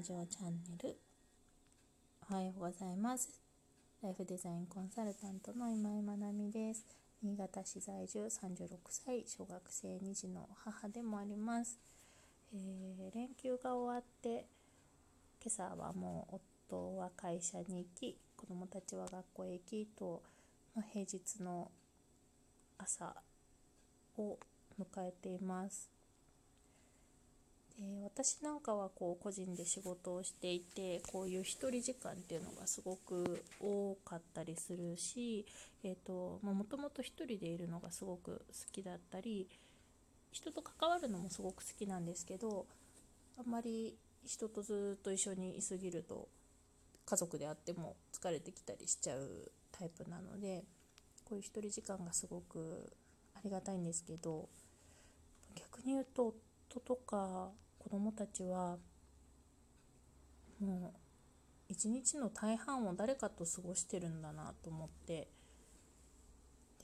ラジオチャンネル。おはようございます。ライフデザインコンサルタントの今井まなみです。新潟市在住36歳小学生2児の母でもあります、えー、連休が終わって今朝はもう夫は会社に行き子供たちは学校へ行きと、まあ、平日の朝を迎えています。え、私なんかはこう個人で仕事をしていてこういう一人時間っていうのがすごく多かったりするしもともと一人でいるのがすごく好きだったり人と関わるのもすごく好きなんですけどあんまり人とずっと一緒にいすぎると家族であっても疲れてきたりしちゃうタイプなのでこういう一人時間がすごくありがたいんですけど逆に言うと夫とか子供たちはもう一日の大半を誰かと過ごしてるんだなと思って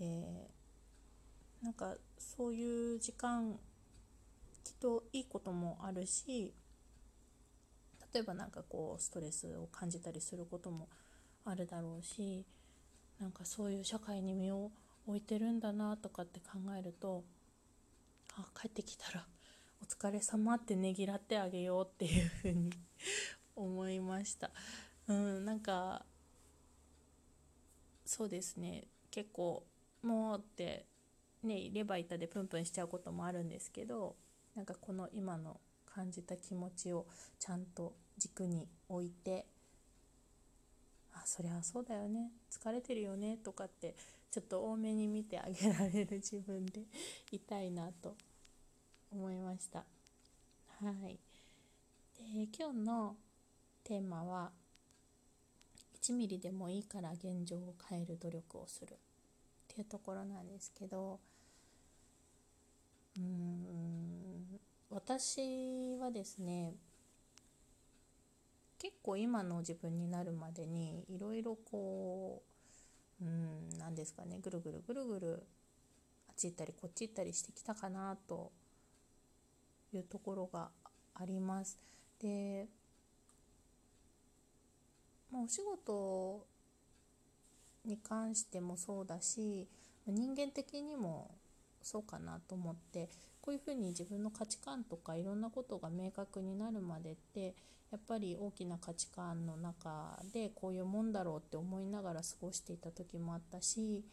でなんかそういう時間きっといいこともあるし例えば何かこうストレスを感じたりすることもあるだろうしなんかそういう社会に身を置いてるんだなとかって考えるとあ帰ってきたらお疲れ様ってねぎらってあげようっていうふうに思いました。うんなんかそうですね。結構もうってねいれば板でプンプンしちゃうこともあるんですけどなんかこの今の感じた気持ちをちゃんと軸に置いてあそりゃそうだよね。疲れてるよねとかってちょっと多めに見てあげられる自分でいたいなと思いました。はい。で今日のテーマは1ミリでもいいから現状を変える努力をするっていうところなんですけどうん私はですね結構今の自分になるまでにいろいろこううん何ですかねぐるぐるぐるぐるあっち行ったりこっち行ったりしてきたかなというところがあります。で、まあ、お仕事に関してもそうだし人間的にもそうかなと思ってこういうふうに自分の価値観とかいろんなことが明確になるまでってやっぱり大きな価値観の中でこういうもんだろうって思いながら過ごしていた時もあったし、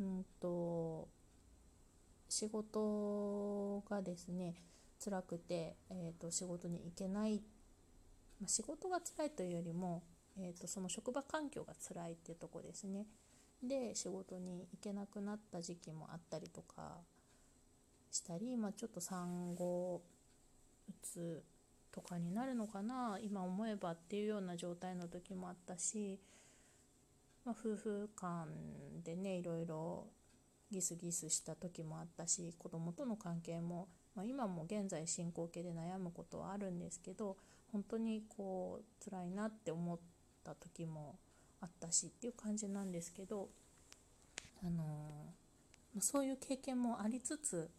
うんと仕事がですね辛くて、えーと、仕事に行けない、まあ、仕事が辛いというよりも、えーと、その職場環境が辛いっていうとこですね。で仕事に行けなくなった時期もあったりとかしたり、まあ、ちょっと産後うつとかになるのかな今思えばっていうような状態の時もあったし、まあ、夫婦間でねいろいろギスギスした時もあったし子供との関係もまあ、今も現在進行形で悩むことはあるんですけど本当にこう辛いなって思った時もあったしっていう感じなんですけど、あのまあ、そういう経験もありつつ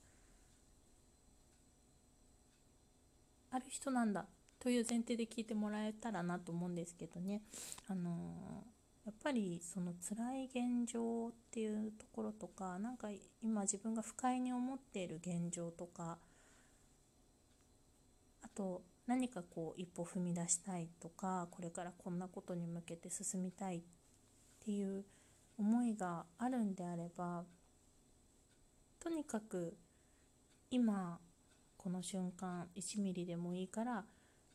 ある人なんだという前提で聞いてもらえたらなと思うんですけどね、あのやっぱりその辛い現状っていうところとかなんか今自分が不快に思っている現状とかあと何かこう一歩踏み出したいとかこれからこんなことに向けて進みたいっていう思いがあるんであればとにかく今この瞬間1ミリでもいいから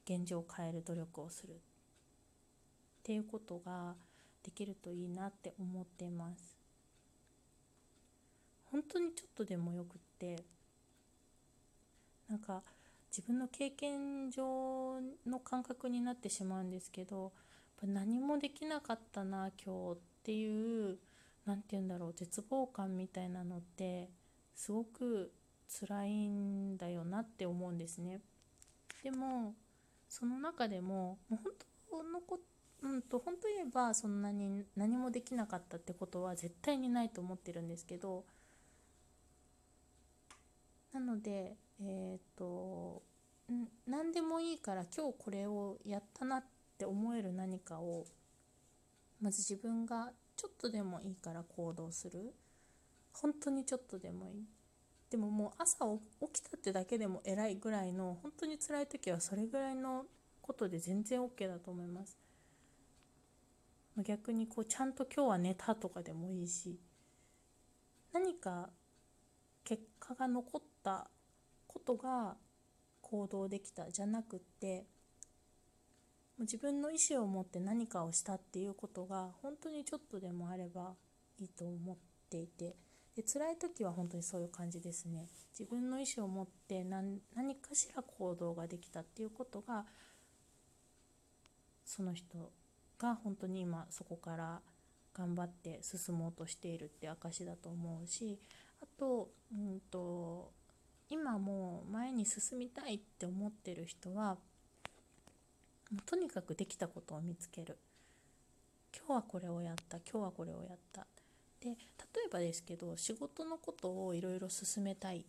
現状を変える努力をするっていうことができるといいなって思ってます。本当にちょっとでもよくってなんか自分の経験上の感覚になってしまうんですけど何もできなかったな今日っていう何て言うんだろう絶望感みたいなのってすごく辛いんだよなって思うんですね。でもその中でももう本当のこうんと本当言えばそんなに何もできなかったってことは絶対にないと思ってるんですけどなのでえっ、ー、と何でもいいから今日これをやったなって思える何かをまず自分がちょっとでもいいから行動する。本当にちょっとでもいい。でももう朝起きたってだけでも偉いぐらいの本当に辛い時はそれぐらいのことで全然 OK だと思います。逆にこうちゃんと今日は寝たとかでもいいし何か結果が残ったことが行動できたじゃなくって自分の意思を持って何かをしたっていうことが本当にちょっとでもあればいいと思っていてで辛い時は本当にそういう感じですね。自分の意思を持って何何かしら行動ができたっていうことがその人が本当に今そこから頑張って進もうとしているって証だと思うしあと,、うんと今もう前に進みたいって思ってる人はとにかくできたことを見つける。今日はこれをやった今日はこれをやった。で例えばですけど仕事のことをいろいろ進めたい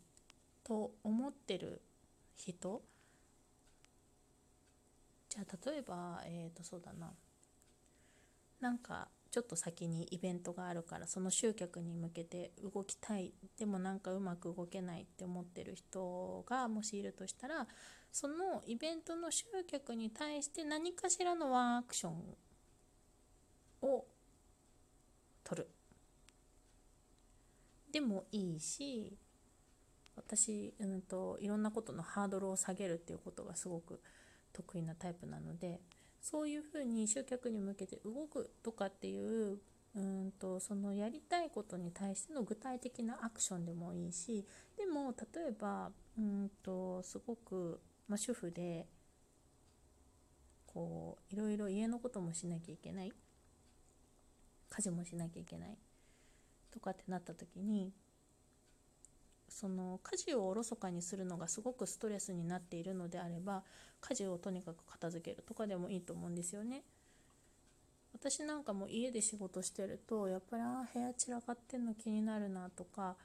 と思ってる人。じゃあ例えばえっ、ー、とそうだな。なんかちょっと先にイベントがあるからその集客に向けて動きたいでもなんかうまく動けないって思ってる人がもしいるとしたらそのイベントの集客に対して何かしらのワンアクションを取る。でもいいし私、うんと、いろんなことのハードルを下げるっていうことがすごく得意なタイプなのでそういうふうに集客に向けて動くとかっていううんとそのやりたいことに対しての具体的なアクションでもいいしでも例えばうんとすごく、まあ、主婦でこういろいろ家のこともしなきゃいけない。家事もしなきゃいけない。とかってなった時にその家事をおろそかにするのがすごくストレスになっているのであれば家事をとにかく片付けるとかでもいいと思うんですよね。私なんかも家で仕事してるとやっぱりあ部屋散らかってんの気になるなとか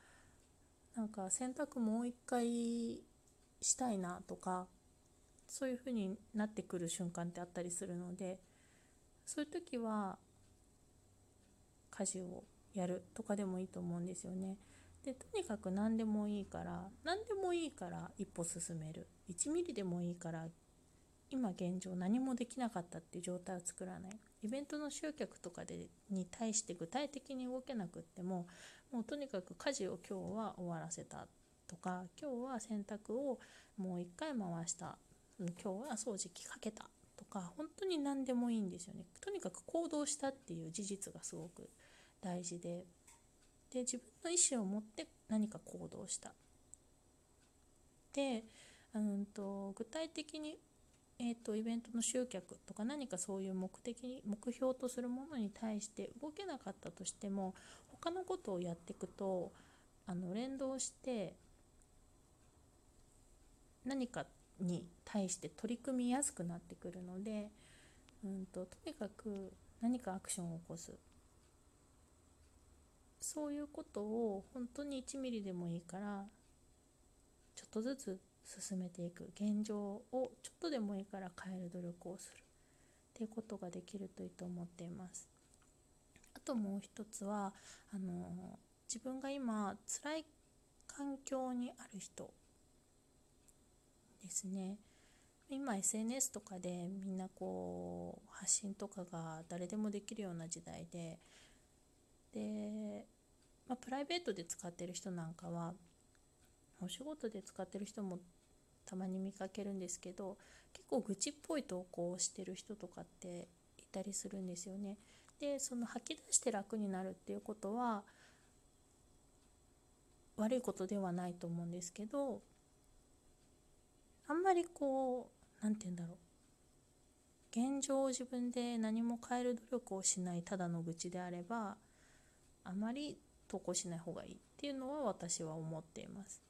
なんか洗濯もう一回したいなとかそういう風になってくる瞬間ってあったりするのでそういう時は家事をやるとかでもいいと思うんですよね。でとにかく何でもいいから何でもいいから一歩進める。1ミリでもいいから今現状何もできなかったっていう状態を作らない。イベントの集客とかでに対して具体的に動けなくってももうとにかく家事を今日は終わらせたとか今日は洗濯をもう一回回した。今日は掃除機かけたとか本当に何でもいいんですよね。とにかく行動したっていう事実がすごく大事で。で自分の意思を持って何か行動した。でうんと具体的に、えーと、イベントの集客とか何かそういう目的に目標とするものに対して動けなかったとしても他のことをやっていくとあの連動して何かに対して取り組みやすくなってくるので、うんと、とにかく何かアクションを起こす。そういうことを本当に1ミリでもいいからちょっとずつ進めていく現状をちょっとでもいいから変える努力をする。っていうことができるといいと思っています。あともう一つはあの自分が今辛い環境にある人ですね。今 SNS とかでみんなこう発信とかが誰でもできるような時代ででまあ、プライベートで使ってる人なんかはお仕事で使ってる人もたまに見かけるんですけど結構愚痴っぽい投稿をしてる人とかっていたりするんですよね。でその吐き出して楽になるっていうことは悪いことではないと思うんですけどあんまりこう何て言うんだろう現状を自分で何も変える努力をしないただの愚痴であればあまり投稿しない方がいいっていうのは私は思っています。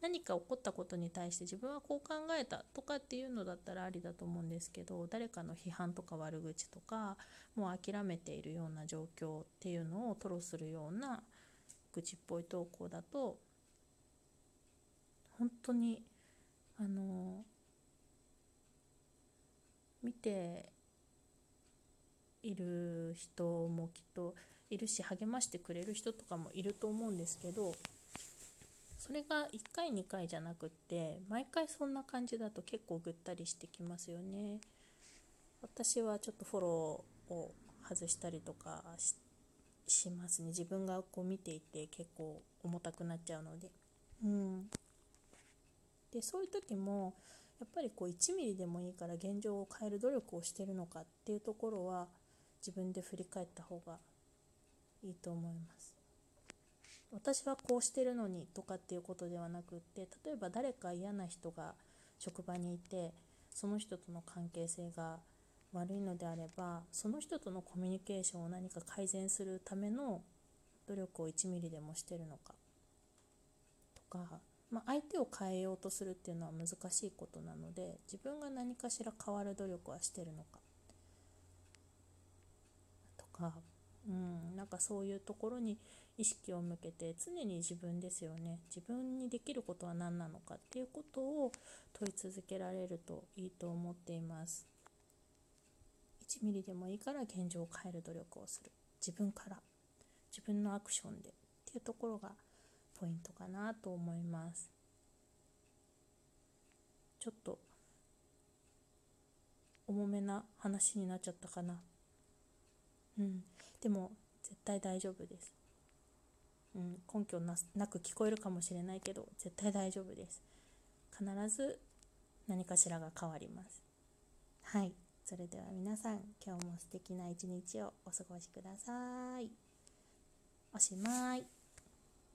何か起こったことに対して自分はこう考えたとかっていうのだったらありだと思うんですけど誰かの批判とか悪口とかもう諦めているような状況っていうのを吐露するような愚痴っぽい投稿だと本当にあの見ている人もきっといるし励ましてくれる人とかもいると思うんですけどそれが1回2回じゃなくって毎回そんな感じだと結構ぐったりしてきますよね。私はちょっとフォローを外したりとかしますね。自分がこう見ていて結構重たくなっちゃうので。うん。でそういう時もやっぱりこう1ミリでもいいから現状を変える努力をしてるのかっていうところは自分で振り返った方がいいと思います。私はこうしてるのにとかっていうことではなくって例えば誰か嫌な人が職場にいてその人との関係性が悪いのであればその人とのコミュニケーションを何か改善するための努力を1ミリでもしてるのか。とか、まあ、相手を変えようとするっていうのは難しいことなので自分が何かしら変わる努力はしてるのか。か、うん、なんかそういうところに意識を向けて常に自分ですよね。自分にできることは何なのかっていうことを問い続けられるといいと思っています。1ミリでもいいから現状を変える努力をする。自分から。自分のアクションでっていうところがポイントかなと思います。ちょっと重めな話になっちゃったかな。うん。でも絶対大丈夫です。うん、根拠なく聞こえるかもしれないけど絶対大丈夫です。必ず何かしらが変わります。はい。それでは皆さん今日も素敵な一日をお過ごしください。おしまい。